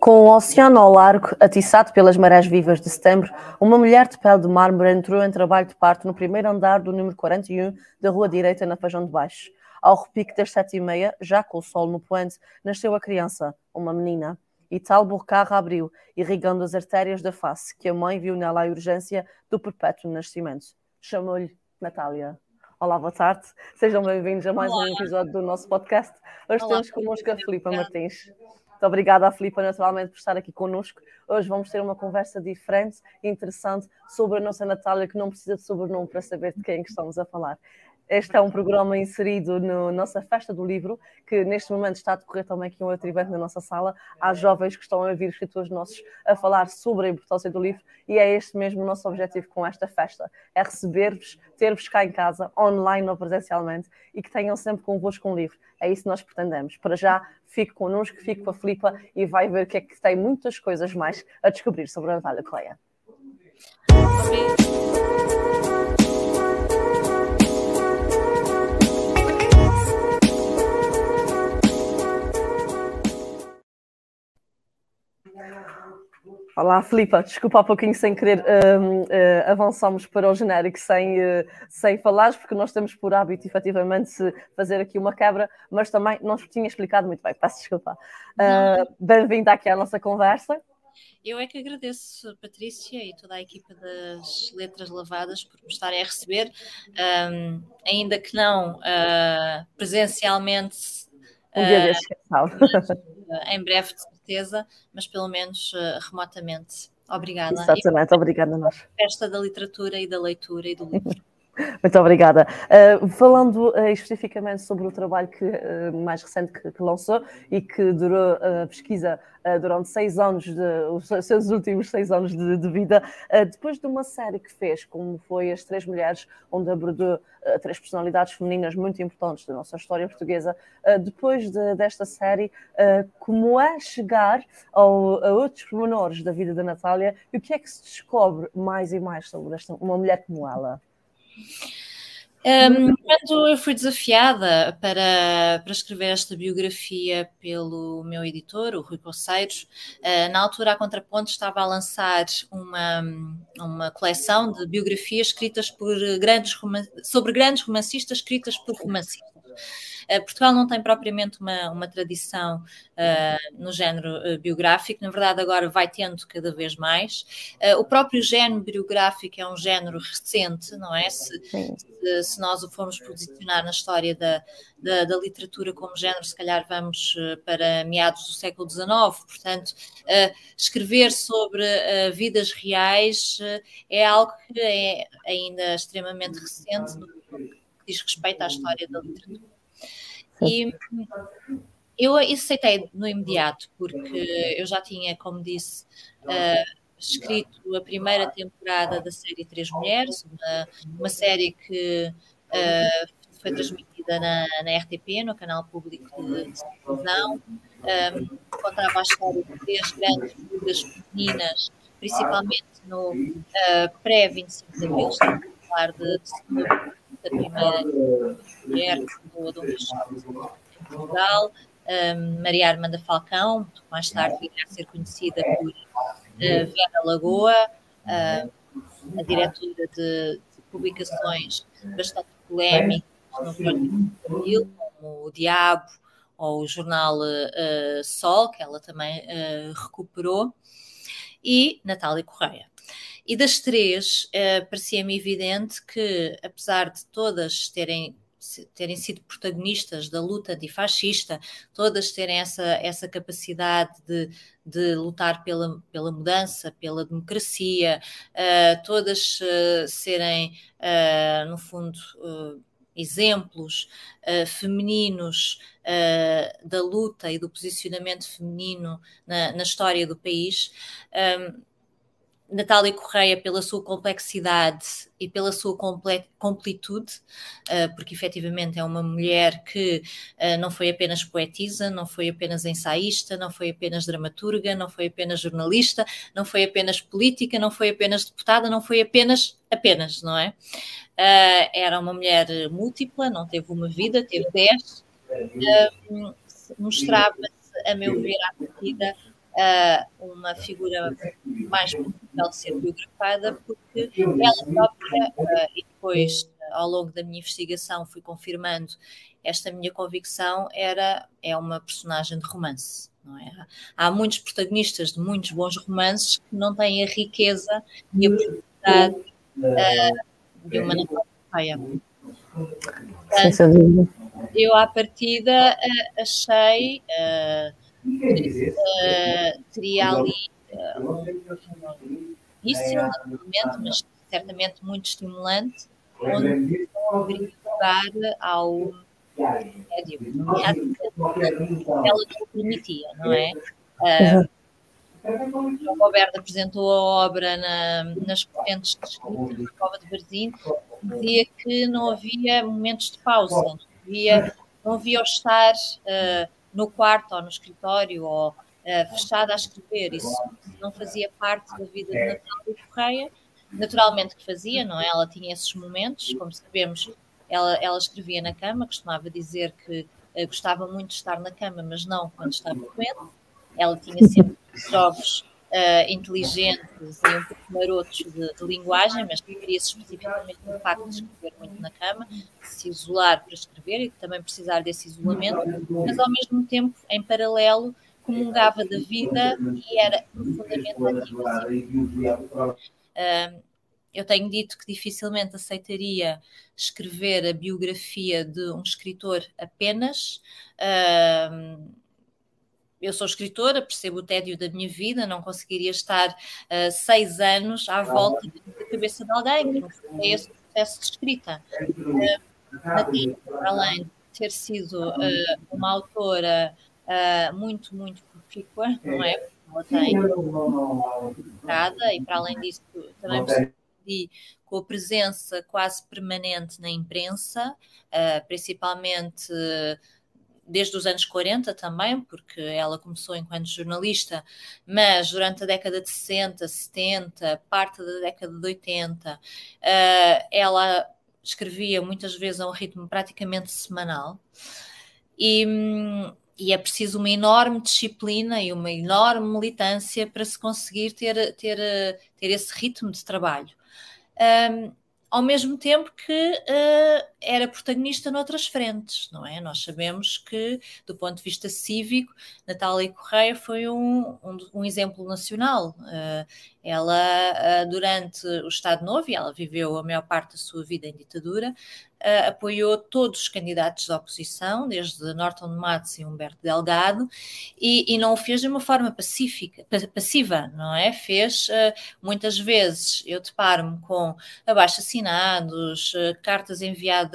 Com o oceano ao largo, atiçado pelas marés vivas de setembro, uma mulher de pele de mármore entrou em trabalho de parto no primeiro andar do número 41 da Rua Direita, na Feijão de Baixo. Ao repique das sete e meia, já com o sol no poente, nasceu a criança, uma menina. E tal burcarra abriu, irrigando as artérias da face, que a mãe viu nela a urgência do perpétuo nascimento. Chamou-lhe Natália. Olá, boa tarde. Sejam bem-vindos a mais Olá. um episódio do nosso podcast. Hoje Olá. temos connosco a Filipa Martins. Muito obrigada à Filipa, naturalmente, por estar aqui connosco. Hoje vamos ter uma conversa diferente interessante sobre a nossa Natália, que não precisa de sobrenome para saber de quem é que estamos a falar. Este é um programa inserido na nossa festa do livro, que neste momento está a decorrer também aqui um outro evento na nossa sala. Há jovens que estão a vir escritores nossos a falar sobre a importância do livro e é este mesmo o nosso objetivo com esta festa: é receber-vos, ter-vos cá em casa, online ou presencialmente, e que tenham sempre convosco um livro. É isso que nós pretendemos. Para já, fique connosco, fique com a Filipa e vai ver que é que tem muitas coisas mais a descobrir sobre a Natália Correia. Olá, Filipa, desculpa há pouquinho sem querer uh, uh, avançamos para o genérico sem, uh, sem falares, porque nós temos por hábito efetivamente fazer aqui uma quebra, mas também não tinha explicado muito bem, peço desculpa. Uh, Bem-vinda aqui à nossa conversa. Eu é que agradeço, Patrícia, e toda a equipa das Letras Lavadas por me estarem a receber, um, ainda que não uh, presencialmente. Um dia desse, em breve, certeza, mas pelo menos uh, remotamente. Obrigada. Exatamente, obrigada a nós. Festa da literatura e da leitura e do livro. Muito obrigada. Uh, falando uh, especificamente sobre o trabalho que, uh, mais recente que, que, lançou e que durou a pesquisa durante seis anos, de, os seus últimos seis anos de, de vida, depois de uma série que fez, como foi As Três Mulheres, onde abordou três personalidades femininas muito importantes da nossa história portuguesa, depois de, desta série, como é chegar ao, a outros pormenores da vida da Natália e o que é que se descobre mais e mais sobre esta, uma mulher como ela? Um, quando eu fui desafiada para, para escrever esta biografia pelo meu editor, o Rui Conceiros, uh, na altura a Contraponto estava a lançar uma, uma coleção de biografias escritas por grandes sobre grandes romancistas escritas por romancistas. Uh, Portugal não tem propriamente uma, uma tradição uh, no género uh, biográfico, na verdade, agora vai tendo cada vez mais. o próprio género biográfico é um género recente, não é? Se, se, se nós o formos posicionar na história da, da, da, literatura como género, se calhar vamos para meados do século XIX, portanto, escrever sobre vidas reais é algo que é ainda extremamente recente no que diz respeito à história da literatura. E eu aceitei no imediato, porque eu já tinha, como disse, uh, escrito a primeira temporada da série Três Mulheres, uma, uma série que uh, foi transmitida na, na, RTP, no canal público de, televisão. Um, contava a história de três grandes figuras femininas, principalmente no uh, pré-25 de abril, estamos a falar de, de, da primeira mulher do Quixote em Portugal, um, Maria Armanda Falcão, mais tarde virá a ser conhecida por uh, Lagoa, uh, a diretora de, de, publicações bastante polémicas no Brasil, como O Diabo ou o jornal uh, Sol, que ela também recuperou, e Natália Correia. E das três, uh, parecia-me evidente que, apesar de todas terem terem sido protagonistas da luta antifascista, todas terem essa, essa capacidade de, de lutar pela, pela mudança, pela democracia, uh, todas uh, serem, uh, no fundo, exemplos femininos da luta e do posicionamento feminino na, na história do país. Um, Natália Correia pela sua complexidade e pela sua completude, uh, porque efetivamente é uma mulher que uh, não foi apenas poetisa, não foi apenas ensaísta, não foi apenas dramaturga, não foi apenas jornalista, não foi apenas política, não foi apenas deputada, não foi apenas, apenas, não é? Uh, era uma mulher múltipla, não teve uma vida, teve dez, mostrava-se a meu ver, à partida, uh, uma figura mais possível de ser biografada, porque ela própria, uh, e depois, ao longo da minha investigação, fui confirmando esta minha convicção, era, é uma personagem de romance. Não é? Há muitos protagonistas de muitos bons romances que não têm a riqueza e a profundidade uh, de uma narrativa Portanto, eu, à partida, uh, achei uh, teria ali um difícil, naturalmente, mas certamente muito estimulante, onde verificar ao médio. Ela não permitia, não é? Uh, João Roberto apresentou a obra na, nas correntes de escrita da Cova de Varzim, dizia que não havia momentos de pausa, não havia, não havia estar uh, no quarto ou no escritório ou uh, fechado a escrever, isso não fazia parte da vida de Natália Correia, naturalmente que fazia, não é? Ela tinha esses momentos, como sabemos, ela, ela escrevia na cama, costumava dizer que uh, gostava muito de estar na cama, mas não quando estava doente, ela tinha sempre jogos uh, inteligentes e um pouco marotos de, de linguagem, mas referia-se especificamente no facto de escrever muito na cama, se isolar para escrever e também precisar desse isolamento, mas ao mesmo tempo, em paralelo, comungava da vida e era profundamente ativa. Uh, eu tenho dito que dificilmente aceitaria escrever a biografia de um escritor apenas. Uh, eu sou escritora, percebo o tédio da minha vida, não conseguiria estar uh, seis anos à volta da cabeça de alguém, é esse processo de escrita. Uh, além de ter sido uh, uma autora uh, muito, muito profícua, não é? Ela tem e para além disso também percebi com a presença quase permanente na imprensa, principalmente desde os anos 40 também, porque ela começou enquanto jornalista, mas durante a década de 60, 70, parte da década de 80, uh, eh, ela escrevia muitas vezes a um ritmo praticamente semanal. E, e é preciso uma enorme disciplina e uma enorme militância para se conseguir ter, ter, ter esse ritmo de trabalho. Um, ao mesmo tempo que uh, era protagonista noutras frentes, não é? Nós sabemos que, do ponto de vista cívico, Natália Correia foi um, um, um exemplo nacional. Uh, ela, uh, durante o Estado Novo, e ela viveu a maior parte da sua vida em ditadura, uh, apoiou todos os candidatos da oposição, desde Norton Matos e Humberto Delgado, e, e, não o fez de uma forma pacífica, passiva, não é? Fez muitas vezes, eu deparo-me com abaixo-assinados, cartas enviadas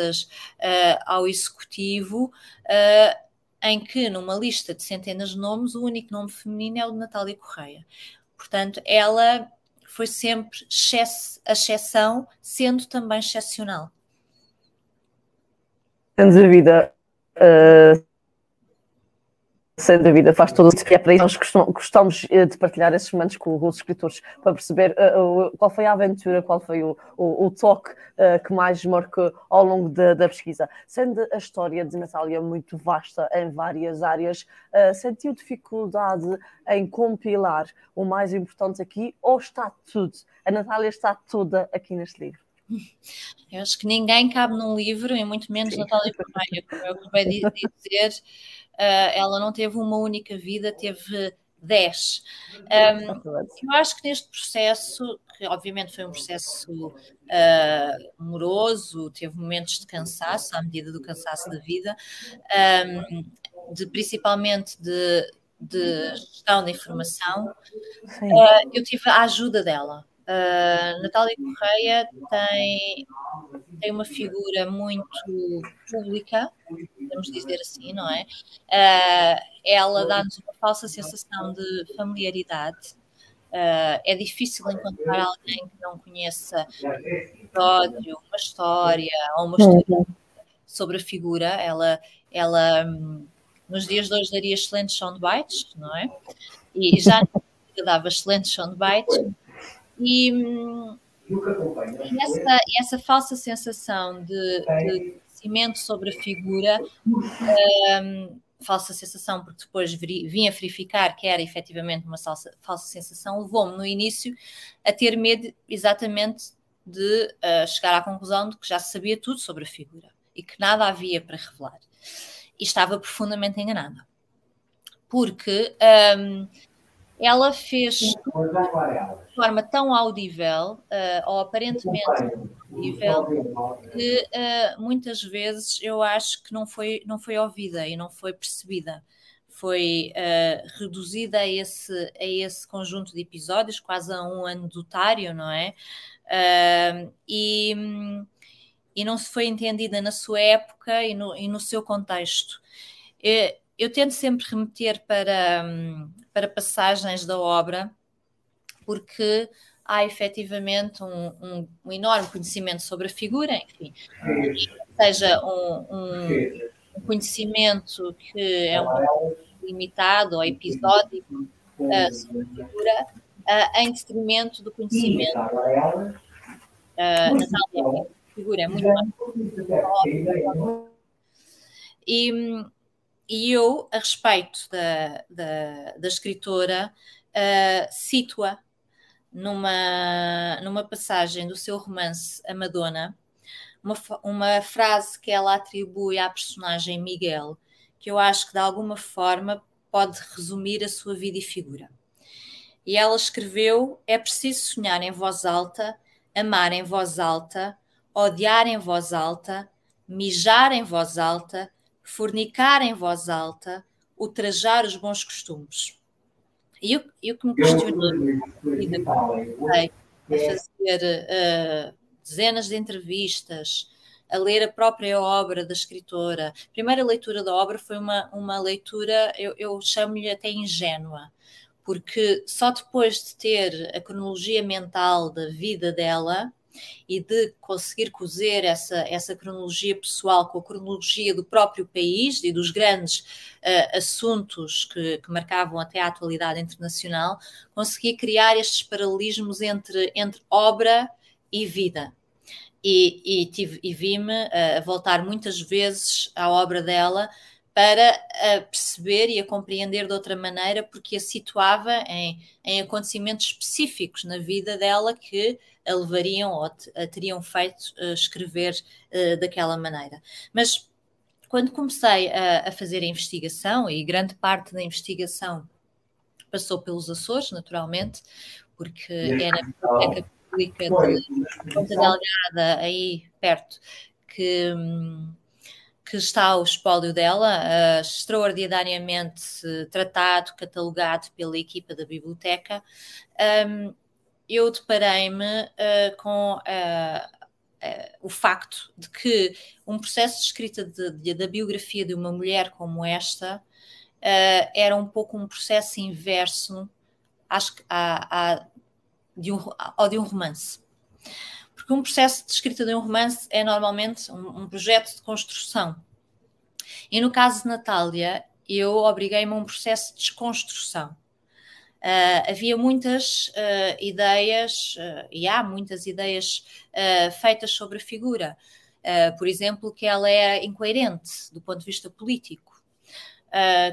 ao executivo em que numa lista de centenas de nomes o único nome feminino é o de Natália Correia. Portanto, ela foi sempre a exceção, sendo também excepcional sem dúvida, uh, sem dúvida, faz todo o sentido. É para isso que nós gostamos eh, de partilhar esses momentos com, os escritores, para perceber uh, qual foi a aventura, qual foi o, o, o toque uh, que mais marcou ao longo da, da, pesquisa. Sendo a história de Natália muito vasta em várias áreas, sentiu dificuldade em compilar o mais importante aqui, ou está tudo? A Natália está toda aqui neste livro? Eu acho que ninguém cabe num livro, e muito menos Sim. Natália Correia, como eu acabei de dizer, ela não teve uma única vida, teve dez. Um, eu acho que neste processo, que obviamente foi um processo uh, amoroso, teve momentos de cansaço, à medida do cansaço da vida, um, de, principalmente de, de gestão da informação, uh, eu tive a ajuda dela. Uh, Natália Correia tem, tem uma figura muito pública, podemos dizer assim, não é? Uh, ela dá-nos uma falsa sensação de familiaridade. Uh, é difícil encontrar alguém que não conheça um episódio, uma história ou uma história sobre a figura. Ela, ela hum, nos dias de hoje daria excelentes soundbites, não é? E já dava excelentes soundbites, e, e essa, essa falsa sensação de, de conhecimento sobre a figura um, falsa sensação, porque depois vim a verificar que era efetivamente uma falsa, falsa sensação, levou-me no início a ter medo exatamente de uh, chegar à conclusão de que já sabia tudo sobre a figura e que nada havia para revelar. E estava profundamente enganada. Porque um, ela fez forma tão audível, uh, ou aparentemente audível, que uh, muitas vezes eu acho que não foi, não foi ouvida e não foi percebida. Foi uh, reduzida a esse, a esse conjunto de episódios, quase a um anedotário, não é? e, e não se foi entendida na sua época e no, e no seu contexto. Eu tento sempre remeter para, para passagens da obra, porque há efetivamente um, um, um, enorme conhecimento sobre a figura, enfim, seja um, um conhecimento que é um limitado ou episódico uh, sobre a figura, uh, em detrimento do conhecimento uh, Natália. A figura é muito mais. E, e eu, a respeito da, da, da escritora, uh, cito-a numa, numa passagem do seu romance A Madonna, uma, uma frase que ela atribui à personagem Miguel, que eu acho que de alguma forma pode resumir a sua vida e figura. E ela escreveu: É preciso sonhar em voz alta, amar em voz alta, odiar em voz alta, mijar em voz alta fornicar em voz alta, ultrajar os bons costumes. E o, e o que me questionei a fazer uh, dezenas de entrevistas, a ler a própria obra da escritora. A primeira leitura da obra foi uma, uma leitura, eu, eu chamo-lhe até ingênua, porque só depois de ter a cronologia mental da vida dela e de conseguir cozer essa, essa cronologia pessoal com a cronologia do próprio país e dos grandes uh, assuntos que, que, marcavam até a atualidade internacional, consegui criar estes paralelismos entre, entre obra e vida. E, e, e vi-me uh, voltar muitas vezes à obra dela para a perceber e a compreender de outra maneira, porque a situava em, em acontecimentos específicos na vida dela que a levariam ou a teriam feito uh, escrever uh, daquela maneira. Mas quando comecei a, a, fazer a investigação, e grande parte da investigação passou pelos Açores, naturalmente, porque é na biblioteca pública de Ponta Delgada, aí perto, que. Hum, que está o espólio dela, uh, extraordinariamente tratado, catalogado pela equipa da biblioteca. Um, eu deparei-me uh, com uh, o facto de que um processo de escrita de, de, da biografia de uma mulher como esta era um pouco um processo inverso acho, a, de um, ao de um romance. Porque um processo de escrita de um romance é normalmente um, um projeto de construção. E no caso de Natália, eu obriguei-me a um processo de desconstrução. Uh, havia muitas uh, ideias, uh, e há muitas ideias feitas sobre a figura. por exemplo, que ela é incoerente do ponto de vista político.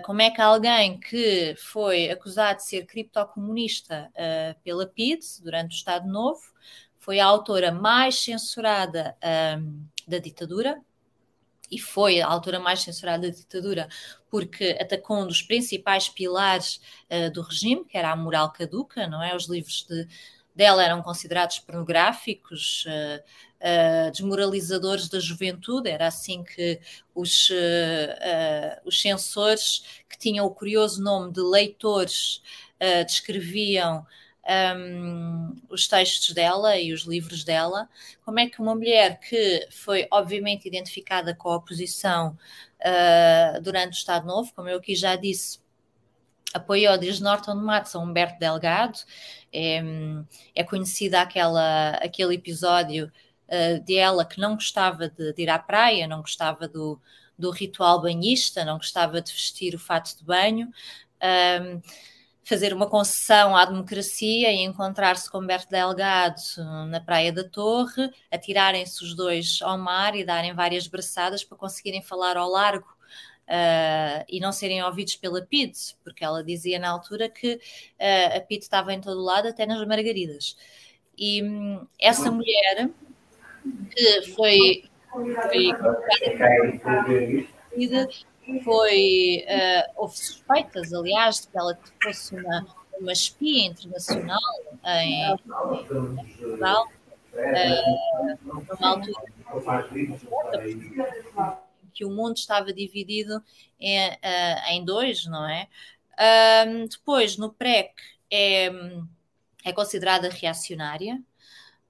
como é que alguém que foi acusado de ser criptocomunista pela PIDE durante o Estado Novo foi a autora mais censurada da ditadura, e foi a altura mais censurada da ditadura, porque atacou um dos principais pilares uh, do regime, que era a moral caduca, não é? Os livros de, dela eram considerados pornográficos, uh, uh, desmoralizadores da juventude, era assim que os, os censores, que tinham o curioso nome de leitores, descreviam um, os textos dela e os livros dela, como é que uma mulher que foi obviamente identificada com a oposição uh, durante o Estado Novo, como eu aqui já disse, apoiou desde Norton Matos a Humberto Delgado, é, é conhecida aquela, aquele episódio uh, de ela que não gostava de, de, ir à praia, não gostava do, do ritual banhista, não gostava de vestir o fato de banho. Um, fazer uma concessão à democracia e encontrar-se com Berto Delgado na Praia da Torre, atirarem-se os dois ao mar e darem várias braçadas para conseguirem falar ao largo uh, e não serem ouvidos pela PID, porque ela dizia na altura que uh, a PID estava em todo lado, até nas margaridas. E um, essa mulher que foi, foi foi uh, houve suspeitas, aliás, de que ela fosse uma, uma espia internacional em, Portugal, uh, numa altura que o mundo estava dividido em, uh, em dois, não é? Depois, no PREC, é, é considerada reacionária,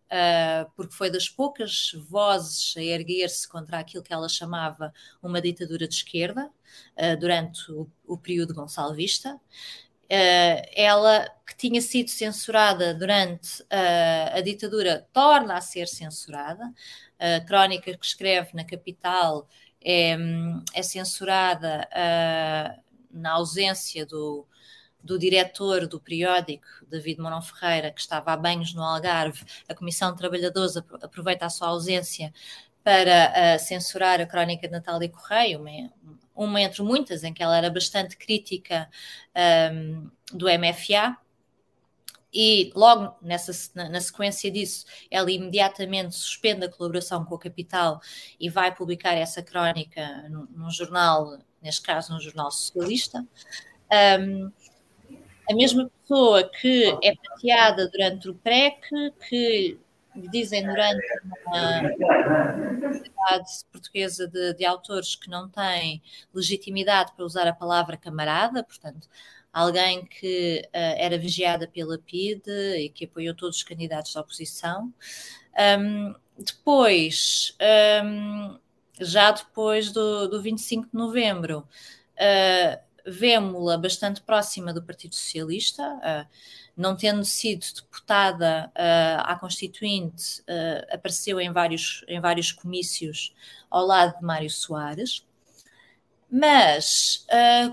uh, porque foi das poucas vozes a erguer-se contra aquilo que ela chamava uma ditadura de esquerda, uh, durante o, o período gonçalvista. Uh, ela, que tinha sido censurada durante a ditadura, torna a ser censurada. A crónica que escreve na capital é, é censurada na ausência do, do diretor do periódico, David Morão Ferreira, que estava a banhos no Algarve, a Comissão de Trabalhadores aproveita a sua ausência para uh, censurar a crónica de Natália Correia, uma, uma, entre muitas, em que ela era bastante crítica um, do MFA. E logo nessa, na, sequência disso, ela imediatamente suspende a colaboração com a Capital e vai publicar essa crónica num, num jornal, neste caso, num jornal socialista. Um, a mesma pessoa que é pateada durante o PREC, que dizem durante uma sociedade portuguesa de, de, autores que não tem legitimidade para usar a palavra camarada, portanto, alguém que uh, era vigiada pela PIDE e que apoiou todos os candidatos da oposição. Um, depois, um, já depois do, do 25 de novembro, uh, vemos-la bastante próxima do Partido Socialista, uh, não tendo sido deputada uh, à Constituinte, uh, apareceu em vários, em vários comícios ao lado de Mário Soares, mas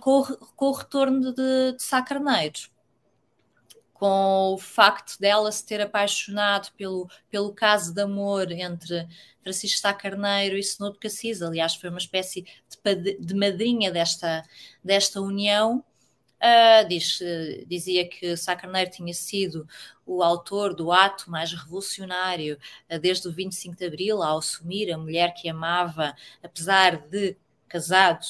com o, com, o, retorno de, de Sá Carneiro, com o facto dela se ter apaixonado pelo, pelo caso de amor entre Francisco Sá Carneiro e Snoop Cassis, aliás, foi uma espécie de, de madrinha desta, desta união. Uh, diz, dizia que Sá Carneiro tinha sido o autor do ato mais revolucionário uh, desde o 25 de Abril, ao assumir a mulher que amava, apesar de casado,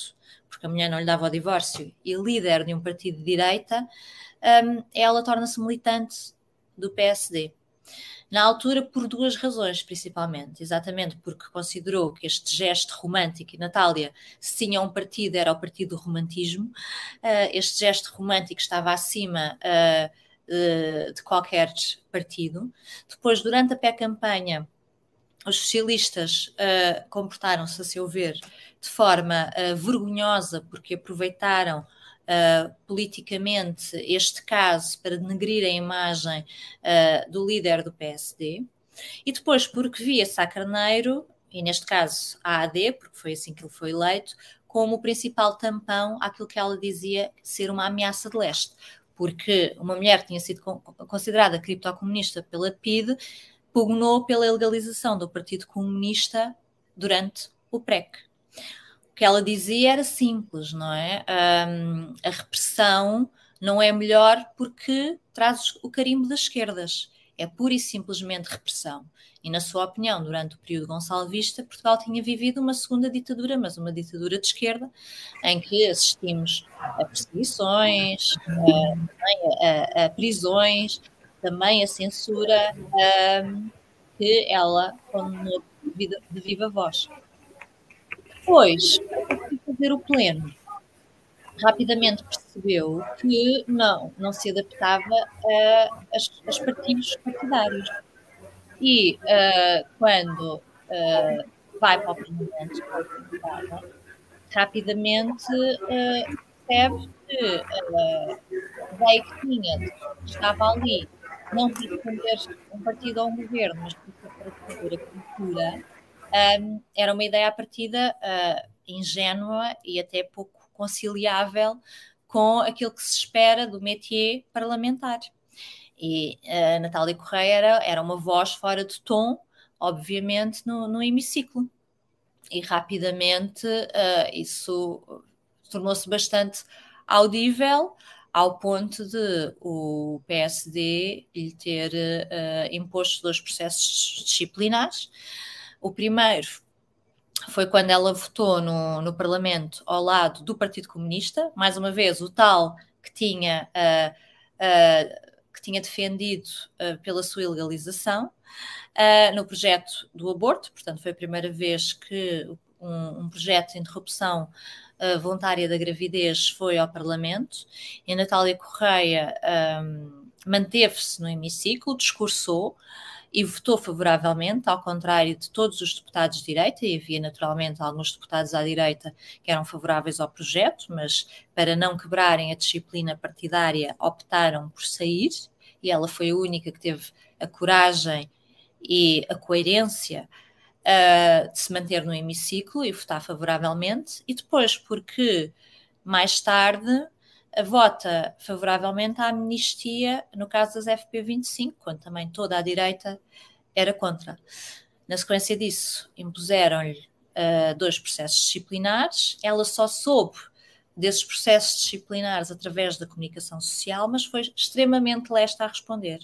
porque a mulher não lhe dava o divórcio, e líder de um partido de direita, um, ela torna-se militante do PSD. Na altura, por duas razões, principalmente. Exatamente porque considerou que este gesto romântico, e Natália, se tinha um partido, era o partido do romantismo, uh, este gesto romântico estava acima uh, de qualquer partido. Depois, durante a pré-campanha, os socialistas uh, comportaram-se, a seu ver, de forma uh, vergonhosa, porque aproveitaram uh, politicamente este caso para denegrir a imagem uh, do líder do PSD, e depois porque via Sá Carneiro, e neste caso a AD, porque foi assim que ele foi eleito, como o principal tampão àquilo que ela dizia ser uma ameaça de leste, porque uma mulher que tinha sido considerada criptocomunista pela PIDE pugnou pela legalização do Partido Comunista durante o PREC o que ela dizia era simples, não é? Um, a repressão não é melhor porque traz o carimbo das esquerdas. É pura e simplesmente repressão. E, na sua opinião, durante o período gonçalvista, Portugal tinha vivido uma segunda ditadura, mas uma ditadura de esquerda, em que assistimos a perseguições, a, a, a prisões, também a censura, que ela condenou de viva voz. Depois, fazer o pleno, rapidamente percebeu que não, não se adaptava a, aos partidos partidários. E uh, quando uh, vai para o Parlamento, rapidamente uh, percebe que uh, a que tinha, que estava ali, não para defender um partido ou um governo, mas para defender a cultura, um, era uma ideia à partida uh, ingênua e até pouco conciliável com aquilo que se espera do métier parlamentar. E a uh, Natália Correia era, era uma voz fora de tom, obviamente, no, no hemiciclo. E rapidamente uh, isso tornou-se bastante audível ao ponto de o PSD lhe ter uh, imposto dois processos disciplinares. O primeiro foi quando ela votou no, no Parlamento ao lado do Partido Comunista, mais uma vez o tal que tinha, uh, uh, que tinha defendido pela sua ilegalização, no projeto do aborto, portanto foi a primeira vez que um, um projeto de interrupção voluntária da gravidez foi ao Parlamento. E Natália Correia um, manteve-se no hemiciclo, discursou e votou favoravelmente, ao contrário de todos os deputados de direita, e havia naturalmente alguns deputados à direita que eram favoráveis ao projeto, mas para não quebrarem a disciplina partidária optaram por sair, e ela foi a única que teve a coragem e a coerência uh, de se manter no hemiciclo e votar favoravelmente, e depois porque mais tarde vota favoravelmente à amnistia no caso das FP25, quando também toda a direita era contra. Na sequência disso, impuseram-lhe uh, dois processos disciplinares. Ela só soube desses processos disciplinares através da comunicação social, mas foi extremamente lesta a responder.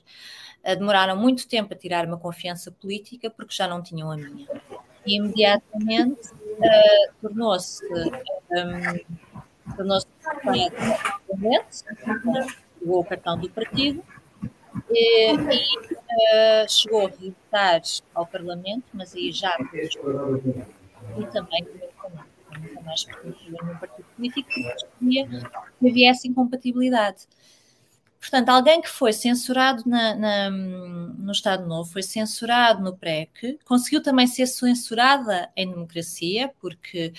Uh, demoraram muito tempo a tirar uma confiança política porque já não tinham a minha. E imediatamente uh, tornou-se um, tornou-se o cartão do partido e, e uh, chegou a visitar ao Parlamento, mas aí já e também nunca mais pertencia nenhum partido político, porque havia essa incompatibilidade. Portanto, alguém que foi censurado na, na, no Estado Novo, foi censurado no PREC, conseguiu também ser censurada em democracia, porque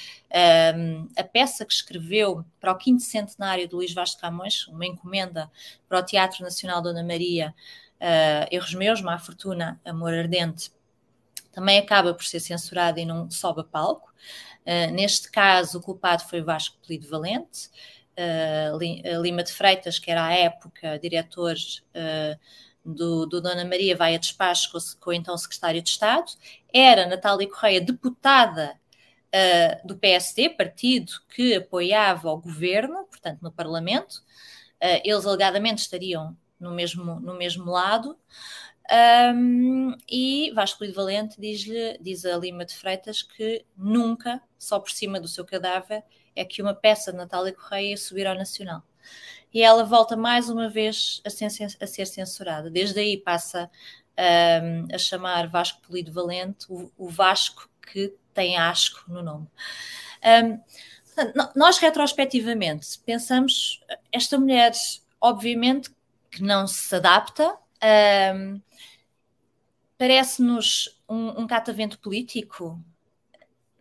um, a peça que escreveu para o quinto centenário de Luís Vaz de Camões, uma encomenda para o Teatro Nacional Dona Maria, uh, Erros Meus, Má Fortuna, Amor Ardente, também acaba por ser censurada e não sobe a palco. Uh, neste caso, o culpado foi Vasco Polido Valente, Lima de Freitas, que era à época diretor uh, do, do, Dona Maria, vai a despacho com, com o então secretário de Estado, era Natália Correia deputada do PSD, partido que apoiava o governo, portanto no Parlamento, eles alegadamente estariam no mesmo, no mesmo lado, um, e Vasco Lido Valente diz-lhe, diz a Lima de Freitas que nunca, só por cima do seu cadáver, é que uma peça de Natália Correia ia subir ao Nacional. E ela volta mais uma vez a ser, a ser censurada. Desde aí passa um, a chamar Vasco Polido Valente o, o, Vasco que tem asco no nome. Um, nós, retrospectivamente, pensamos, esta mulher, obviamente, que não se adapta, um, parece-nos um, um catavento político,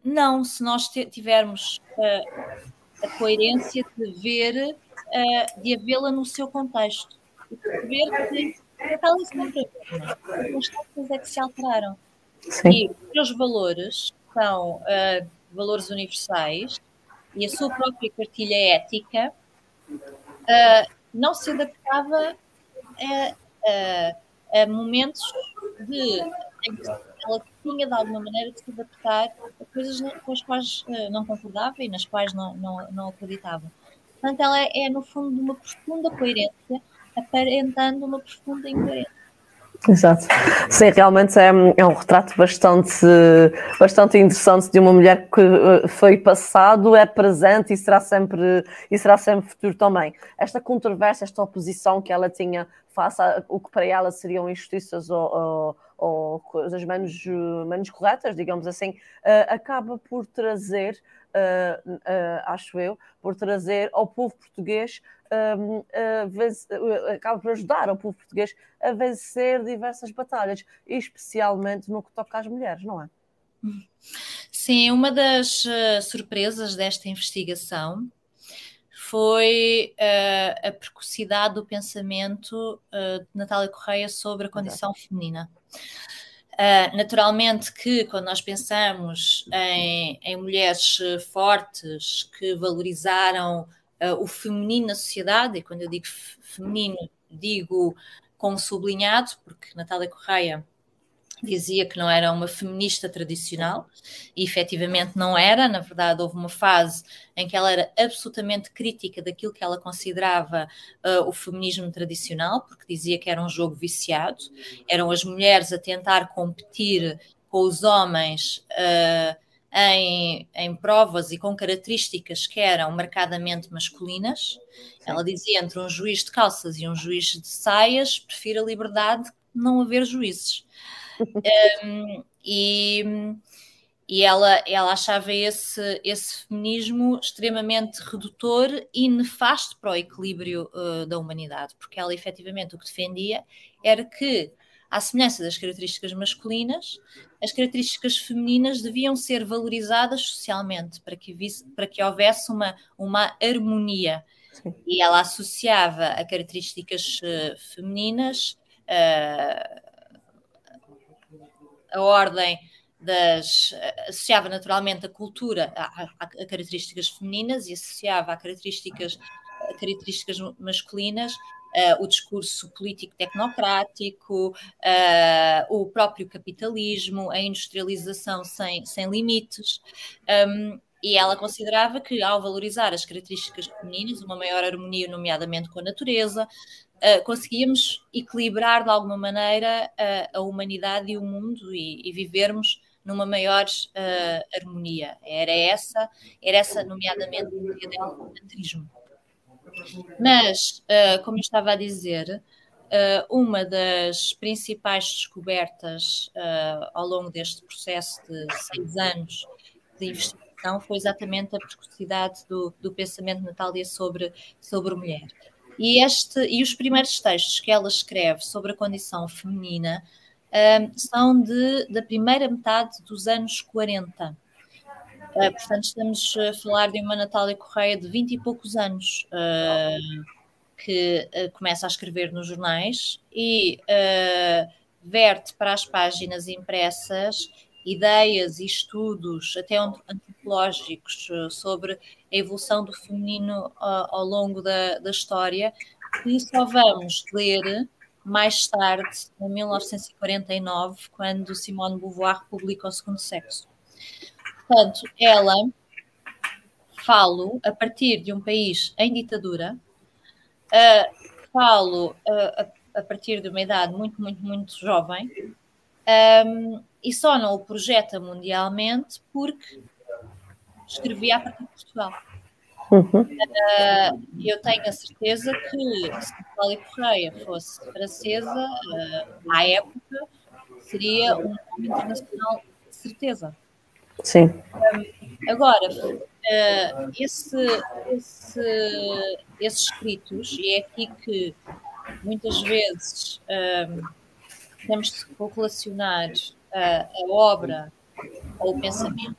não, se nós tivermos uh, a coerência de ver, uh, de havê-la no seu contexto e perceber que aquela sempre as coisas é que se alteraram. Sim. E os seus valores são uh, valores universais e a sua própria cartilha ética não se adaptava a, a, a momentos de em que ela tinha de alguma maneira de se adaptar coisas com as quais uh, não concordava e nas quais não, não, não acreditava. Portanto, ela é, é, no fundo, de uma profunda coerência, aparentando uma profunda incoerência. Exato. Sim, realmente é, é, um retrato bastante, bastante interessante de uma mulher que eh, foi passado, é presente e será sempre, e será sempre futuro também. Esta controvérsia, esta oposição que ela tinha face a o que para ela seriam injustiças ou, ou ou coisas menos, menos corretas, digamos assim, uh, acaba por trazer, uh, uh, acho eu, por trazer ao povo português, um, acaba por ajudar ao povo português a vencer diversas batalhas, especialmente no que toca às mulheres, não é? Sim, uma das surpresas desta investigação foi uh, a precocidade do pensamento uh, de Natália Correia sobre a condição Exato. feminina. Uh, naturalmente que quando nós pensamos em, em mulheres fortes que valorizaram o feminino na sociedade, e quando eu digo feminino, digo com sublinhado, porque Natália Correia dizia que não era uma feminista tradicional e efetivamente não era. Na verdade, houve uma fase em que ela era absolutamente crítica daquilo que ela considerava uh, o feminismo tradicional, porque dizia que era um jogo viciado, eram as mulheres a tentar competir com os homens. Uh, em, em, provas e com características que eram marcadamente masculinas. Ela dizia entre um juiz de calças e um juiz de saias, prefiro a liberdade de não haver juízes um, e, e ela, ela achava esse, esse feminismo extremamente redutor e nefasto para o equilíbrio uh, da humanidade, porque ela efetivamente o que defendia era que, à semelhança das características masculinas, as características femininas deviam ser valorizadas socialmente para que, visse, para que houvesse uma, uma harmonia. Sim. E ela associava a características uh, femininas uh, a ordem das associava naturalmente a cultura a, a, a, características femininas e associava a características a características masculinas uh, o discurso político tecnocrático uh, o próprio capitalismo a industrialização sem, sem limites. Um, e ela considerava que ao valorizar as características femininas uma maior harmonia nomeadamente com a natureza uh, conseguíamos equilibrar de alguma maneira uh, a humanidade e o mundo e, e vivermos numa maior uh, harmonia. Era essa, era essa nomeadamente a ideia do humanismo. Mas, como eu estava a dizer, uma das principais descobertas ao longo deste processo de seis anos de investigação foi exatamente a precocidade do, do pensamento Natália sobre, sobre mulher. E, este, e os primeiros textos que ela escreve sobre a condição feminina um, são de, da primeira metade dos anos 40. Uh, portanto, estamos a falar de uma Natália Correia de 20 e poucos anos, uh, que uh, começa a escrever nos jornais e verte para as páginas impressas ideias e estudos, até antropológicos, eh, sobre a evolução do feminino ao longo da, da história, que só vamos ler mais tarde, em 1949, quando Simone Beauvoir publica O Segundo Sexo. Portanto, ela falo a partir de um país em ditadura, uh, falo uh, a, a, partir de uma idade muito, muito, muito jovem, um, e só não o projeta mundialmente porque escrevia a partir de Portugal. Uhum. Uh, eu tenho a certeza que se Natália Correia fosse francesa, uh, à época, seria um nome internacional de certeza. Sim. Um, agora, uh, esse, esse, esses escritos, e é aqui que muitas vezes um, temos de relacionar a, a obra ou o pensamento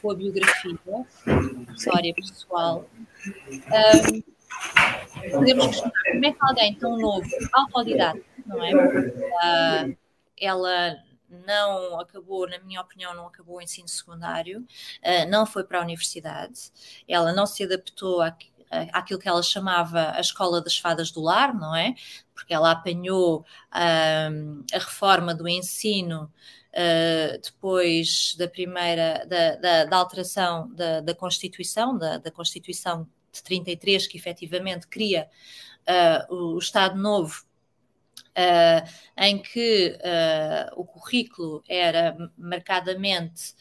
com a, a biografia, a história pessoal, um, podemos questionar como é que alguém tão novo, autodidata, não é? Uh, ela não acabou, na minha opinião, não acabou o ensino secundário, uh, não foi para a universidade, ela não se adaptou a, aquilo que ela chamava a escola das fadas do lar, não é? Porque ela apanhou um, a reforma do ensino uh, depois da primeira, da, da, da alteração da, da Constituição, da, da, Constituição de 33, que efetivamente cria uh, o Estado Novo. Uh, em que o currículo era marcadamente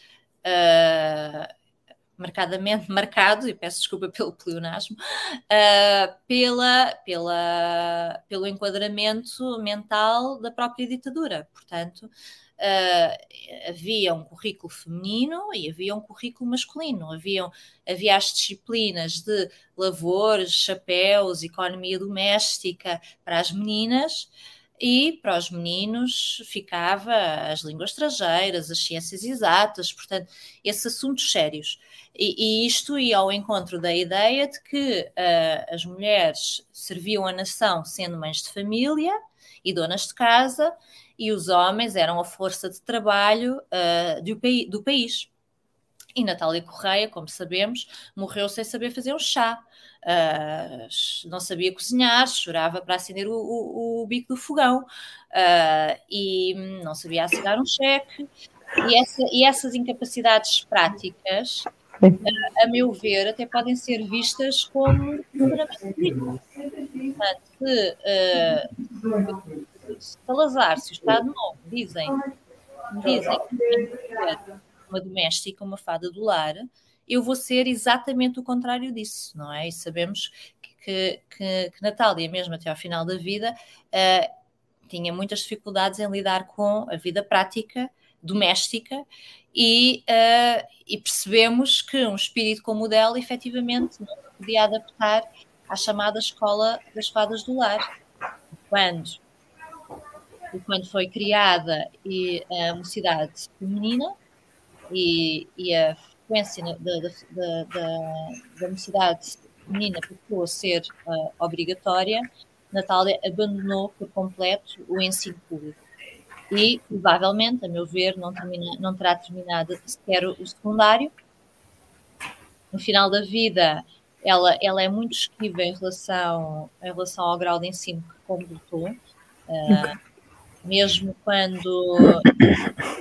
marcadamente marcado, e peço desculpa pelo pleonasmo, uh, pela, pela, pelo enquadramento mental da própria ditadura. Portanto, uh, havia um currículo feminino e havia um currículo masculino. Haviam, havia as disciplinas de lavores, chapéus, economia doméstica para as meninas, e para os meninos ficava as línguas estrangeiras, as ciências exatas, portanto, esses assuntos sérios. E, e isto ia ao encontro da ideia de que uh, as mulheres serviam a nação sendo mães de família e donas de casa, e os homens eram a força de trabalho uh, do, do país. E Natália Correia, como sabemos, morreu sem saber fazer um chá. Uh, não sabia cozinhar, chorava para acender o, o, o bico do fogão uh, e não sabia assinar um cheque. E, essa, e essas incapacidades práticas, uh, a meu ver, até podem ser vistas como. Portanto, se Salazar, se o Estado Novo dizem, dizem que uma doméstica, uma fada do lar, eu vou ser exatamente o contrário disso, não é? E sabemos que, que, que Natália, mesmo até ao final da vida, uh, tinha muitas dificuldades em lidar com a vida prática, doméstica, e, uh, e percebemos que um espírito como o dela, efetivamente, não podia adaptar à chamada escola das fadas do lar. Quando, quando foi criada a mocidade feminina e, e a frequência da, da, da, da mocidade feminina passou a ser uh, obrigatória, Natália abandonou por completo o ensino público. E, provavelmente, a meu ver, não, termina, não terá terminado sequer o secundário. No final da vida, ela, ela é muito esquiva em relação, em relação ao grau de ensino que completou. Uh, mesmo quando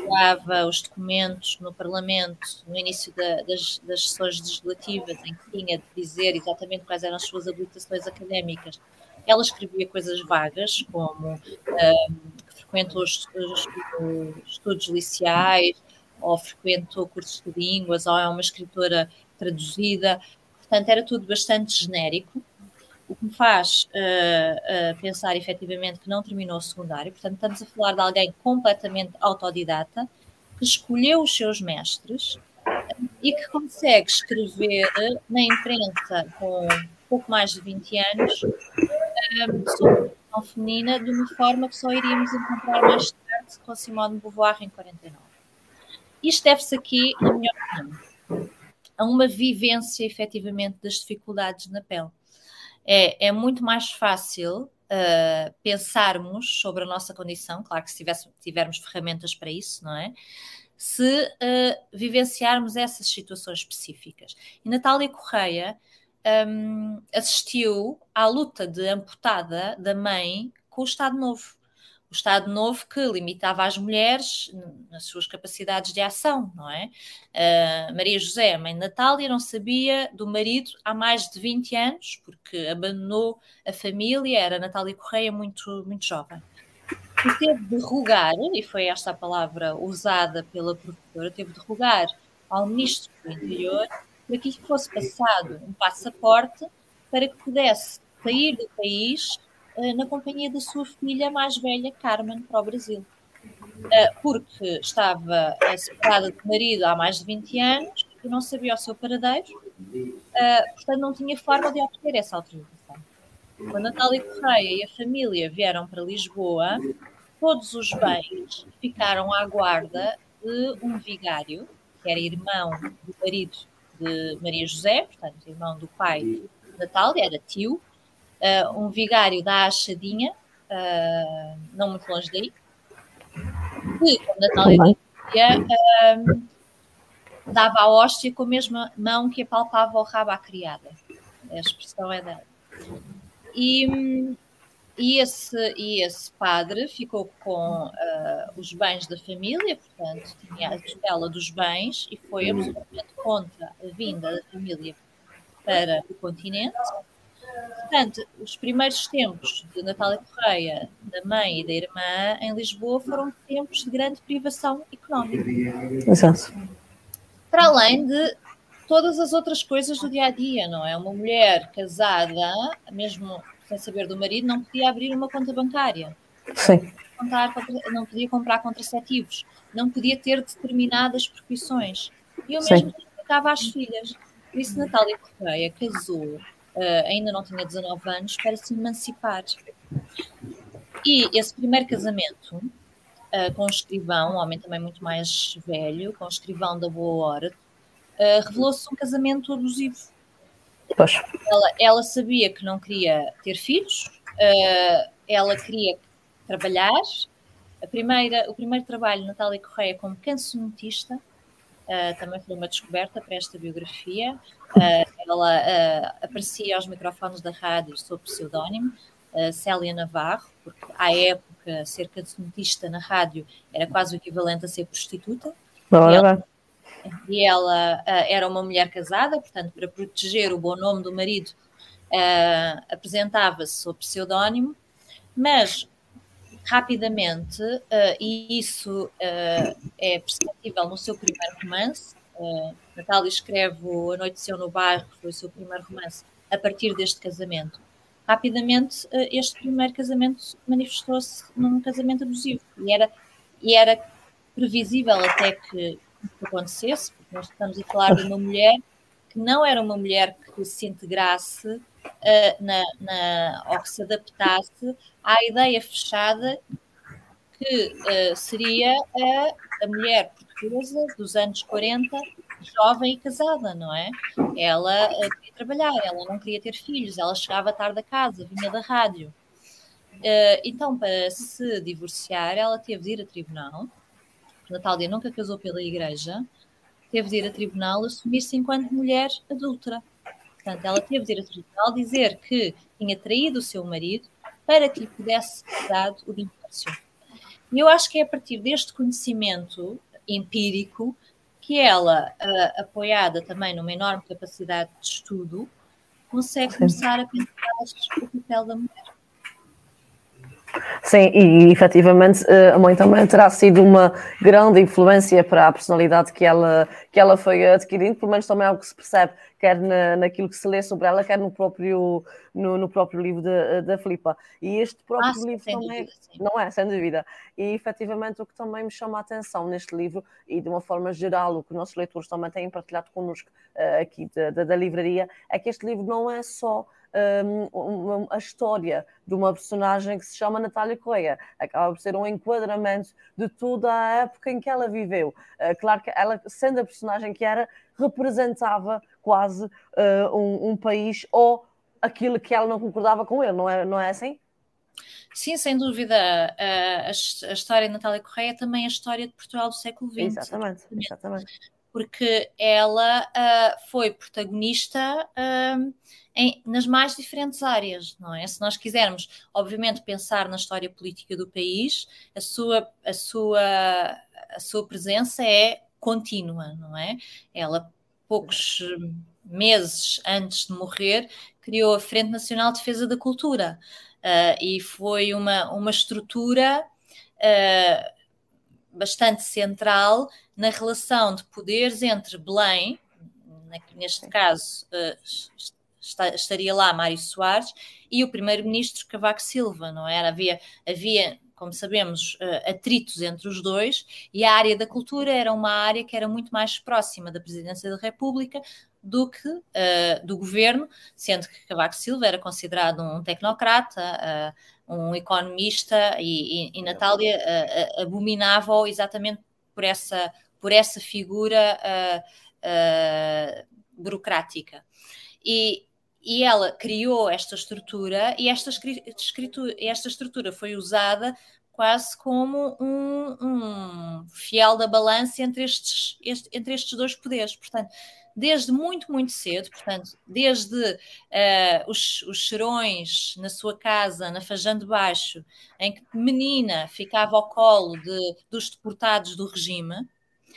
enviava os documentos no Parlamento, no início da, das, das sessões legislativas, em que tinha de dizer exatamente quais eram as suas habilitações académicas, ela escrevia coisas vagas, como um, que frequentou os, os, os estudos liceais, ou frequentou cursos de línguas, ou é uma escritora traduzida. Portanto, era tudo bastante genérico o que me faz uh, uh, pensar efetivamente que não terminou o secundário. Portanto, estamos a falar de alguém completamente autodidata, que escolheu os seus mestres e que consegue escrever na imprensa com pouco mais de 20 anos um, sobre a feminina de uma forma que só iríamos encontrar mais tarde com Simone de Beauvoir em 49. Isto deve-se aqui, na minha opinião, a uma vivência efetivamente das dificuldades na pele é, é muito mais fácil uh, pensarmos sobre a nossa condição, claro que se tivermos ferramentas para isso, não é? Se uh, vivenciarmos essas situações específicas. E Natália Correia um, assistiu à luta de amputada da mãe com o Estado Novo Estado Novo que limitava as mulheres nas suas capacidades de ação, não é? Uh, Maria José, mãe de Natália, não sabia do marido há mais de 20 anos, porque abandonou a família, era Natália Correia muito, muito jovem. E teve de rogar, e foi esta a palavra usada pela professora, teve de rogar ao Ministro do Interior para que fosse passado um passaporte para que pudesse sair do país na companhia da sua filha mais velha, Carmen, para o Brasil. Eh, porque estava separada do marido há mais de 20 anos e não sabia o seu paradeiro, portanto não tinha forma de obter essa autorização. Quando Natália Correia e a família vieram para Lisboa, todos os bens ficaram à guarda de um vigário, que era irmão do marido de Maria José, portanto, irmão do pai de Natália, era tio, uh, um vigário da Achadinha, uh, não muito longe daí, e quando Natália dizia, uh, dava a hóstia com a mesma mão que apalpava o rabo à criada. A expressão é dela. E, e, esse, e esse padre ficou com uh, os bens da família, portanto, tinha a tutela dos bens e foi absolutamente contra a vinda da família para o continente. Portanto, os primeiros tempos de Natália Correia, da mãe e da irmã, em Lisboa, foram tempos de grande privação económica. Exato. Para além de todas as outras coisas do dia a dia, não é? Uma mulher casada, mesmo sem saber do marido, não podia abrir uma conta bancária. Sim. Não podia comprar contraceptivos, não podia ter determinadas profissões. E o mesmo explicava às filhas. Por isso, Natália Correia casou uh, ainda não tinha 19 anos, para se emancipar. E esse primeiro casamento uh, com o escrivão, um homem também muito mais velho, com o escrivão da boa hora, uh, revelou-se um casamento abusivo. Ela, ela, sabia que não queria ter filhos, ela queria trabalhar. A primeira, o primeiro trabalho, Natália Correia, como cancionetista, uh, também foi uma descoberta para esta biografia. Uh, ela uh, aparecia aos microfones da rádio sob pseudónimo, Célia Navarro, porque à época ser cadernetista na rádio era quase o equivalente a ser prostituta. E ela, e ela era uma mulher casada, portanto, para proteger o bom nome do marido, apresentava-se sob pseudónimo, mas rapidamente, uh, e isso uh, é perceptível no seu primeiro romance. Uh, Natália escreve O Anoiteceu no Bairro, que foi o seu primeiro romance, a partir deste casamento. Rapidamente, uh, este primeiro casamento manifestou-se num casamento abusivo e era, e era previsível até que acontecesse, porque nós estamos a falar de uma mulher que não era uma mulher que se integrasse uh, na, na, ou que se adaptasse à ideia fechada que uh, seria a, a mulher portuguesa dos anos 40, jovem e casada, não é? Ela uh, queria trabalhar, ela não queria ter filhos, ela chegava tarde a casa, vinha da rádio. Uh, então, para se divorciar, ela teve de ir a tribunal. Natália nunca casou pela igreja, teve de ir a tribunal assumir-se enquanto mulher adulta. Portanto, ela teve de ir a tribunal dizer que tinha traído o seu marido para que lhe pudesse ser dado o divórcio. E eu acho que é a partir deste conhecimento empírico que ela, uh, apoiada também numa enorme capacidade de estudo, consegue começar a pensar o papel da mulher. Sim, e efetivamente eh, a mãe também terá sido uma grande influência para a personalidade que ela, que ela foi adquirindo, pelo menos também é algo que se percebe, quer na, naquilo que se lê sobre ela, quer no próprio, no, no próprio livro da Filipa. E este próprio ah, livro também, dúvida, não é, sem dúvida. E efetivamente o que também me chama a atenção neste livro, e de uma forma geral, o que os nossos leitores também têm partilhado connosco uh, aqui da, da, da livraria, é que este livro não é só um, a história de uma personagem que se chama Natália Correia. Acaba por ser um enquadramento de toda a época em que ela viveu. Uh, claro que ela, sendo a personagem que era, representava quase uh, um, um, país ou aquilo que ela não concordava com ele, não é, não é assim? Sim, sem dúvida. A, a, a história de Natália Correia também é a história de Portugal do século XX. Exatamente, exatamente. Porque ela uh, foi protagonista em, nas mais diferentes áreas, não é? Se nós quisermos, obviamente, pensar na história política do país, a sua, a sua, a sua presença é contínua, não é? Ela, poucos meses antes de morrer, criou a Frente Nacional de Defesa da Cultura uh, e foi uma, uma estrutura uh, bastante central na relação de poderes entre Belém, neste caso uh, está, estaria lá Mário Soares e o primeiro-ministro Cavaco Silva, não era? Havia, havia como sabemos, uh, atritos entre os dois, e a área da cultura era uma área que era muito mais próxima da presidência da República do que uh, do governo, sendo que Cavaco Silva era considerado um tecnocrata, uh, um economista, e, e, e Natália abominava-o exatamente por essa, por essa figura burocrática. E, e ela criou esta estrutura e esta, escritura, esta estrutura foi usada quase como um, um fiel da balança entre estes, este, entre estes dois poderes. Portanto, desde muito, muito cedo, portanto, desde uh, os, os cheirões na sua casa, na Fajã de Baixo, em que menina ficava ao colo de, dos deportados do regime.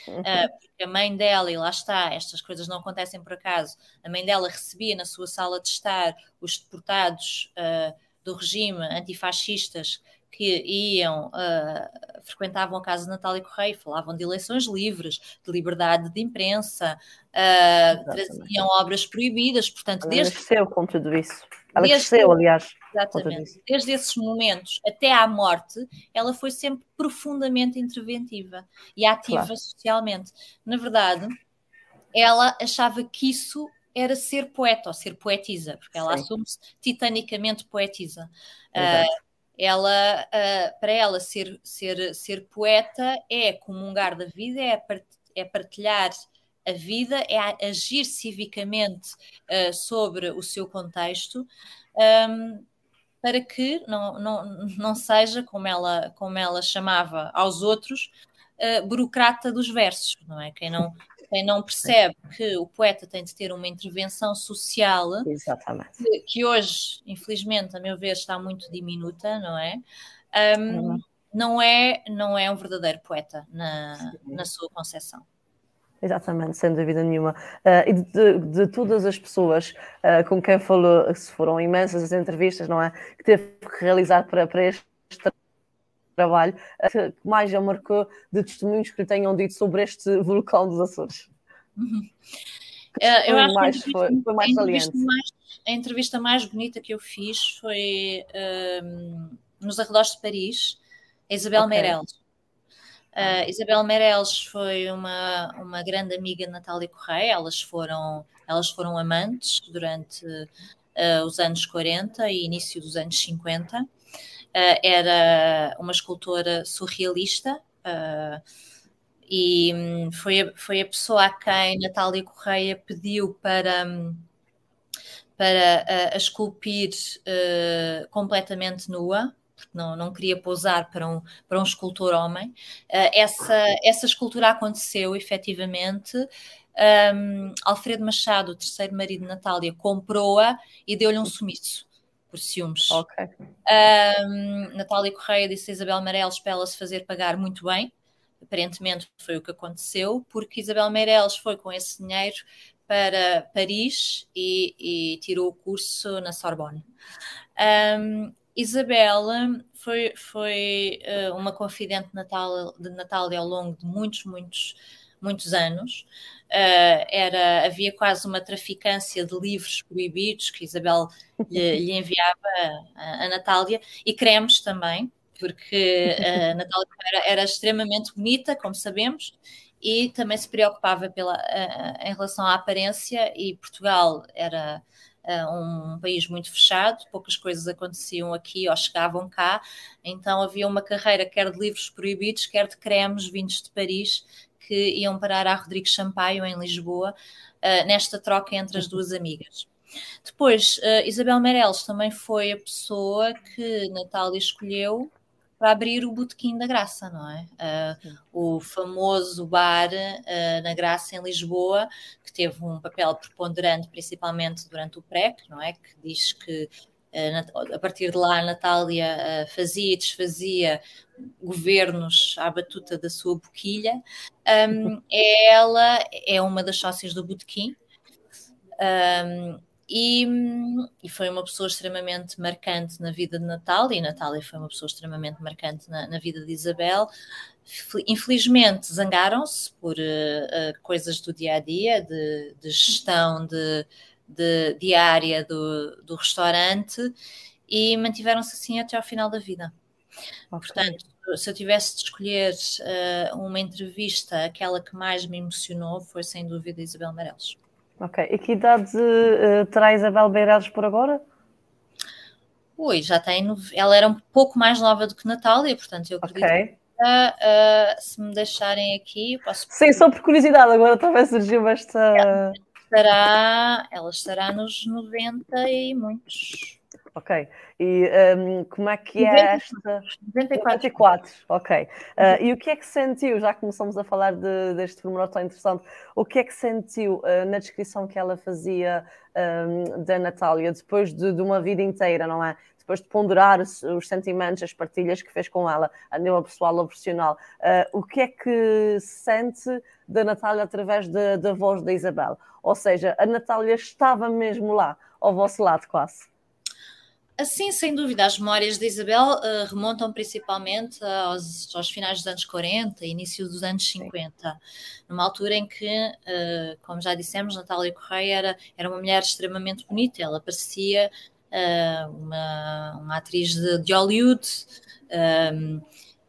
Uh, a mãe dela, e lá está, estas coisas não acontecem por acaso, a mãe dela recebia na sua sala de estar os deportados uh, do regime antifascistas que iam, uh, frequentavam a casa de Natália Correia, falavam de eleições livres, de liberdade de imprensa, uh, traziam obras proibidas, portanto, Ela desde... cresceu com tudo isso. Ela desde, cresceu, aliás. Exatamente. Desde esses momentos até à morte, ela foi sempre profundamente interventiva e ativa claro. socialmente. Na verdade, ela achava que isso era ser poeta ou ser poetisa, porque ela assume-se titanicamente poetisa. Uh, ela, uh, para ela, ser, ser, ser poeta é comungar da vida, é, é partilhar a vida, é agir civicamente uh, sobre o seu contexto. Um, para que não, não, não seja, como ela, como ela chamava aos outros, uh, burocrata dos versos, não é? Quem não, quem não percebe que o poeta tem de ter uma intervenção social que, que, hoje, infelizmente, a meu ver, está muito diminuta, não é? Um, não é, não é um verdadeiro poeta na, na sua concepção. Exatamente, sem dúvida nenhuma. Uh, e de, de, todas as pessoas uh, com quem falou, se foram imensas as entrevistas, não é? Que teve que realizar para, para este trabalho, que mais já marcou de testemunhos que lhe tenham dito sobre este vulcão dos Açores? Uhum. eu acho mais, que a foi, foi mais a entrevista mais, a entrevista mais bonita que eu fiz foi um, nos arredores de Paris, a Isabel okay. Meirelles. Uh, Isabel Meirelles foi uma, uma grande amiga de Natália Correia, elas foram, elas foram amantes durante uh, os anos 40 e início dos anos 50. Uh, era uma escultora surrealista e um, foi, a, foi a pessoa a quem Natália Correia pediu para, para a esculpir completamente nua não, não queria pousar para um, para um escultor homem. Uh, essa, essa escultura aconteceu efetivamente. Um, Alfredo Machado, o terceiro marido de Natália, comprou-a e deu-lhe um sumiço por ciúmes. Okay. Um, Natália Correia disse a Isabel Meireles para ela se fazer pagar muito bem. Aparentemente foi o que aconteceu, porque Isabel Meireles foi com esse dinheiro para Paris e, e tirou o curso na Sorbonne. Um, Isabela foi, foi uh, uma confidente de Natália, de Natália ao longo de muitos, muitos, muitos anos. Uh, era, havia quase uma traficância de livros proibidos que Isabel lhe, lhe enviava a, a, Natália e cremes também, porque a Natália era, era, extremamente bonita, como sabemos, e também se preocupava pela, uh, em relação à aparência, e Portugal era um país muito fechado, poucas coisas aconteciam aqui ou chegavam cá, então havia uma carreira quer de livros proibidos, quer de cremes vindos de Paris que iam parar a Rodrigues Sampaio em Lisboa, uh, nesta troca entre as duas amigas. Depois, uh, Isabel Meirelles também foi a pessoa que Natália escolheu para abrir o Botequim da Graça, não é? Uh, o famoso bar uh, na Graça em Lisboa, que teve um papel preponderante, principalmente durante o PREC, não é? Que diz que a partir de lá a Natália fazia e desfazia governos à batuta da sua boquilha. Um, ela é uma das sócias do Botequim. Um, e, e, foi uma pessoa extremamente marcante na vida de Natália, e Natália foi uma pessoa extremamente marcante na, na vida de Isabel. Infelizmente zangaram-se por uh, coisas do dia a dia, de, de gestão de, de, diária do, do restaurante, e mantiveram-se assim até ao final da vida. Okay. Portanto, se eu tivesse de escolher uh, uma entrevista, aquela que mais me emocionou foi sem dúvida Isabel Meirelles. Ok. E que idade uh, terá Isabel Beirelles por agora? Ui, já tem. Ela era um pouco mais nova do que Natália, portanto, eu acredito okay. que uh, se me deixarem aqui, posso. Sim, só por curiosidade, agora talvez surgiu esta. Ela estará, ela estará nos 90 e muitos. Ok. E um, como é que é esta? 94. 94. Ok. Uh, e o que é que sentiu, já começamos a falar de, deste pormenor tão interessante, o que é que sentiu uh, na descrição que ela fazia um, da Natália, depois de, de, uma vida inteira, não é? Depois de ponderar os, os, sentimentos, as partilhas que fez com ela, a nível pessoal ou profissional, uh, o que é que sente da Natália através da, da voz da Isabel? Ou seja, a Natália estava mesmo lá, ao vosso lado quase. Assim, sem dúvida, as memórias de Isabel uh, remontam principalmente aos, aos, finais dos anos 40, início dos anos 50, Sim. numa altura em que, uh, como já dissemos, Natália Correia era, era uma mulher extremamente bonita, ela parecia uh, uma, uma atriz de, de Hollywood. Um, ehm,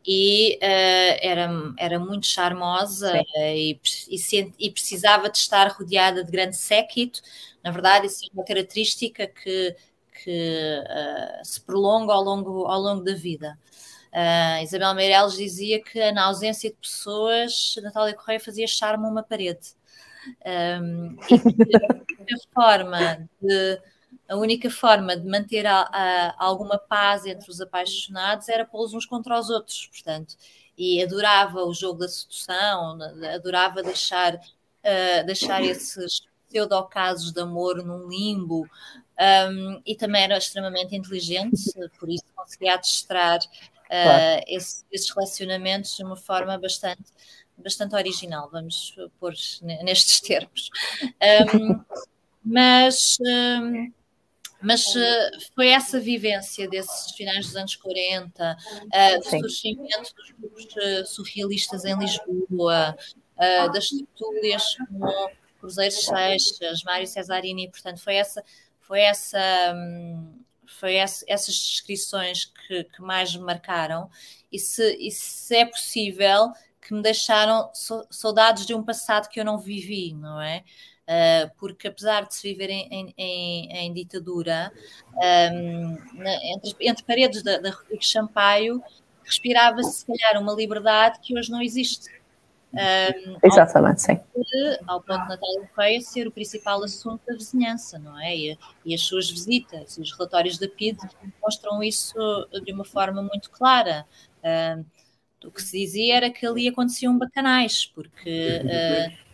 e era, era muito charmosa e, e, e, precisava de estar rodeada de grande séquito. Na verdade, isso é uma característica que que uh, se prolonga ao longo, ao longo da vida. Uh, Isabel Meireles dizia que na ausência de pessoas, Natália Correia fazia charme a uma parede. Um, e a única forma de a única forma de manter a, a, alguma paz entre os apaixonados era pô-los uns contra os outros, portanto, e adorava o jogo da sedução, adorava deixar uh, deixar esses pseudo-casos de amor num limbo um, e também era extremamente inteligente, por isso conseguia adestrar uh, claro. esse, esses relacionamentos de uma forma bastante, bastante original, vamos pôr nestes termos. Um, mas. Um, mas uh, foi essa vivência desses finais dos anos 40, uh, do surgimento dos grupos uh, surrealistas em Lisboa, das tertúlias como Cruzeiro Seixas, Mário Cesarini, portanto, foi essa, foi essa, um, foi essa, essas descrições que, que, mais me marcaram, e se, e se é possível que me deixaram saudades de um passado que eu não vivi, não é? Uh, porque apesar de se viver em, em, em ditadura, um, na, entre, entre, paredes da, da Rodrigo Champaio, respirava-se se calhar uma liberdade que hoje não existe. Um, Exatamente, sim. Ao ponto de Natália Correia ser o principal assunto da vizinhança, não é? E, e, as suas visitas, os relatórios da PID mostram isso de uma forma muito clara. Um, o que se dizia era que ali aconteciam bacanais, porque uh,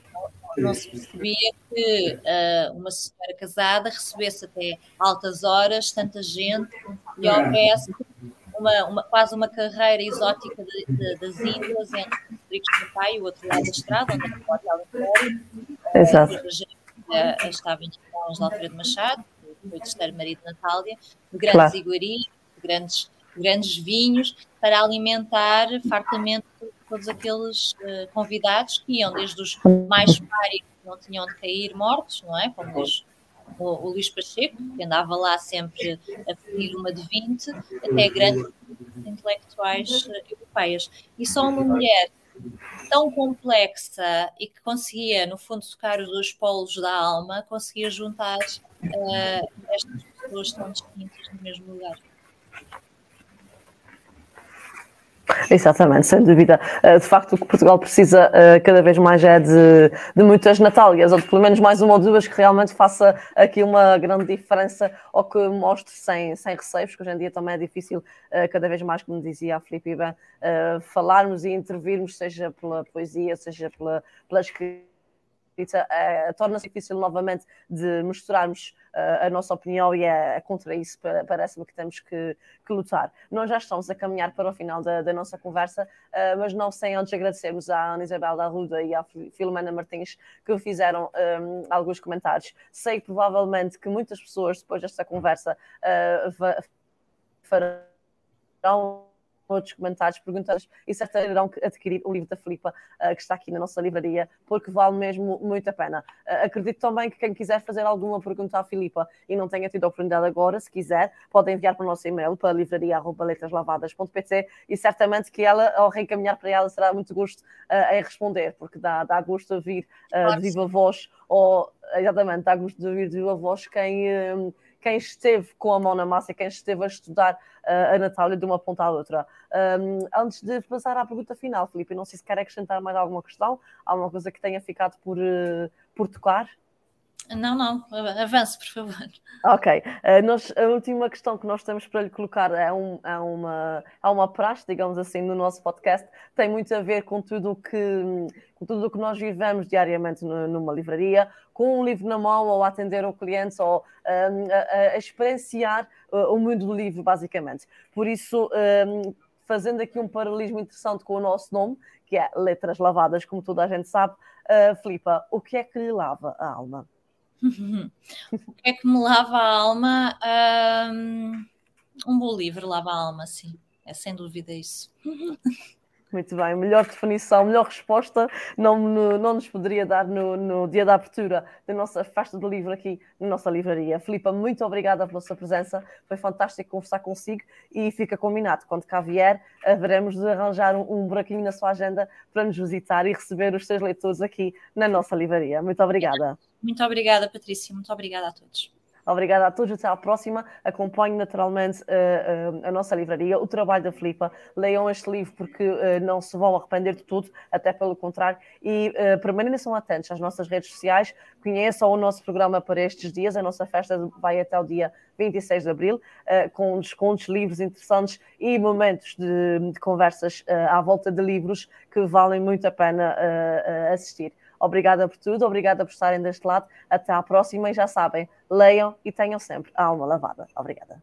não, se percebia que uh, uma senhora casada recebesse até altas horas tanta gente e houvesse uma, uma, quase uma carreira exótica de, de, das Índias entre Rodrigues do Pai e o outro lado da estrada, onde é o Hotel Império. Exato. Uh, estava em mãos de Alfredo Machado, que foi o terceiro marido de Natália, de grandes claro. iguarias, de grandes, grandes vinhos, para alimentar fartamente todos aqueles uh, convidados que iam desde os mais pários que não tinham de cair mortos, não é? Como os o, o Luís Pacheco, que andava lá sempre a pedir uma de 20, até grandes intelectuais eh, europeias. E só uma mulher tão complexa e que conseguia, no fundo, tocar os dois polos da alma, conseguia juntar uh, estas pessoas tão distintas no mesmo lugar. Exatamente, sem dúvida. Eh, de facto, o que Portugal precisa eh, cada vez mais é de, de muitas Natálias, ou de pelo menos mais uma ou duas que realmente faça aqui uma grande diferença ou que mostre sem, sem receios, que hoje em dia também é difícil, eh, cada vez mais, como dizia a Filipe Iban, falarmos e intervirmos, seja pela poesia, seja pela, pela escrita uh, torna-se difícil novamente de mostrarmos uh, a nossa opinião e é, é contra isso parece-me que temos que, que, lutar. Nós já estamos a caminhar para o final da, da nossa conversa, uh, mas não sem antes agradecermos à Ana Isabel da Ruda e à Filomena Martins que fizeram um, alguns comentários. Sei provavelmente que muitas pessoas depois desta conversa farão outros comentários, perguntas e certamente irão adquirir o livro da Filipa, uh, que está aqui na nossa livraria, porque vale mesmo muito a pena. Uh, acredito também que quem quiser fazer alguma pergunta à Filipa e não tenha tido a oportunidade agora, se quiser, pode enviar para o nosso e-mail para livraria.letraslavadas.pt e certamente que ela, ao reencaminhar para ela, será muito gosto uh, em responder, porque dá, dá gosto de ouvir uh, de viva voz, ou exatamente, dá gosto de ouvir de viva voz quem quem esteve com a mão na massa, quem esteve a estudar uh, a Natália de uma ponta à outra. Um, antes de passar à pergunta final, Filipe, não sei se quer acrescentar mais alguma questão, alguma coisa que tenha ficado por, uh, por tocar. Não, não, avance, por favor. Ok. Uh, nós, a última questão que nós temos para lhe colocar é, um, é, uma, é uma praxe, digamos assim, no nosso podcast. Tem muito a ver com tudo que, com tudo o que nós vivemos diariamente no, numa livraria, com um livro na mão, ou atender o cliente, ou um, a, a, experienciar uh, o mundo do livro, basicamente. Por isso, um, fazendo aqui um paralelismo interessante com o nosso nome, que é Letras Lavadas, como toda a gente sabe, uh, Filipa, o que é que lhe lava a alma? o que é que me lava a alma? Um, um bom livro lava a alma, sim. É sem dúvida isso. Muito bem, melhor definição, melhor resposta não, não nos poderia dar no, no, dia da abertura da nossa festa do livro aqui na nossa livraria. Filipa, muito obrigada pela sua presença, foi fantástico conversar consigo e fica combinado, quando cá vier, haveremos de arranjar um, um buraquinho na sua agenda para nos visitar e receber os seus leitores aqui na nossa livraria. Muito obrigada. Muito obrigada, Patrícia, muito obrigada a todos. Obrigada a todos, até à próxima. Acompanhe naturalmente uh, uh, a nossa livraria, o trabalho da Filipa. Leiam este livro porque uh, não se vão arrepender de tudo, até pelo contrário. E permaneçam atentos às nossas redes sociais, conheçam o nosso programa para estes dias. A nossa festa vai até o dia 26 de abril, com descontos, livros interessantes e momentos de, de conversas à volta de livros que valem muito a pena assistir. Obrigada por tudo, obrigada por estarem deste lado. Até à próxima e já sabem, leiam e tenham sempre a alma lavada. Obrigada.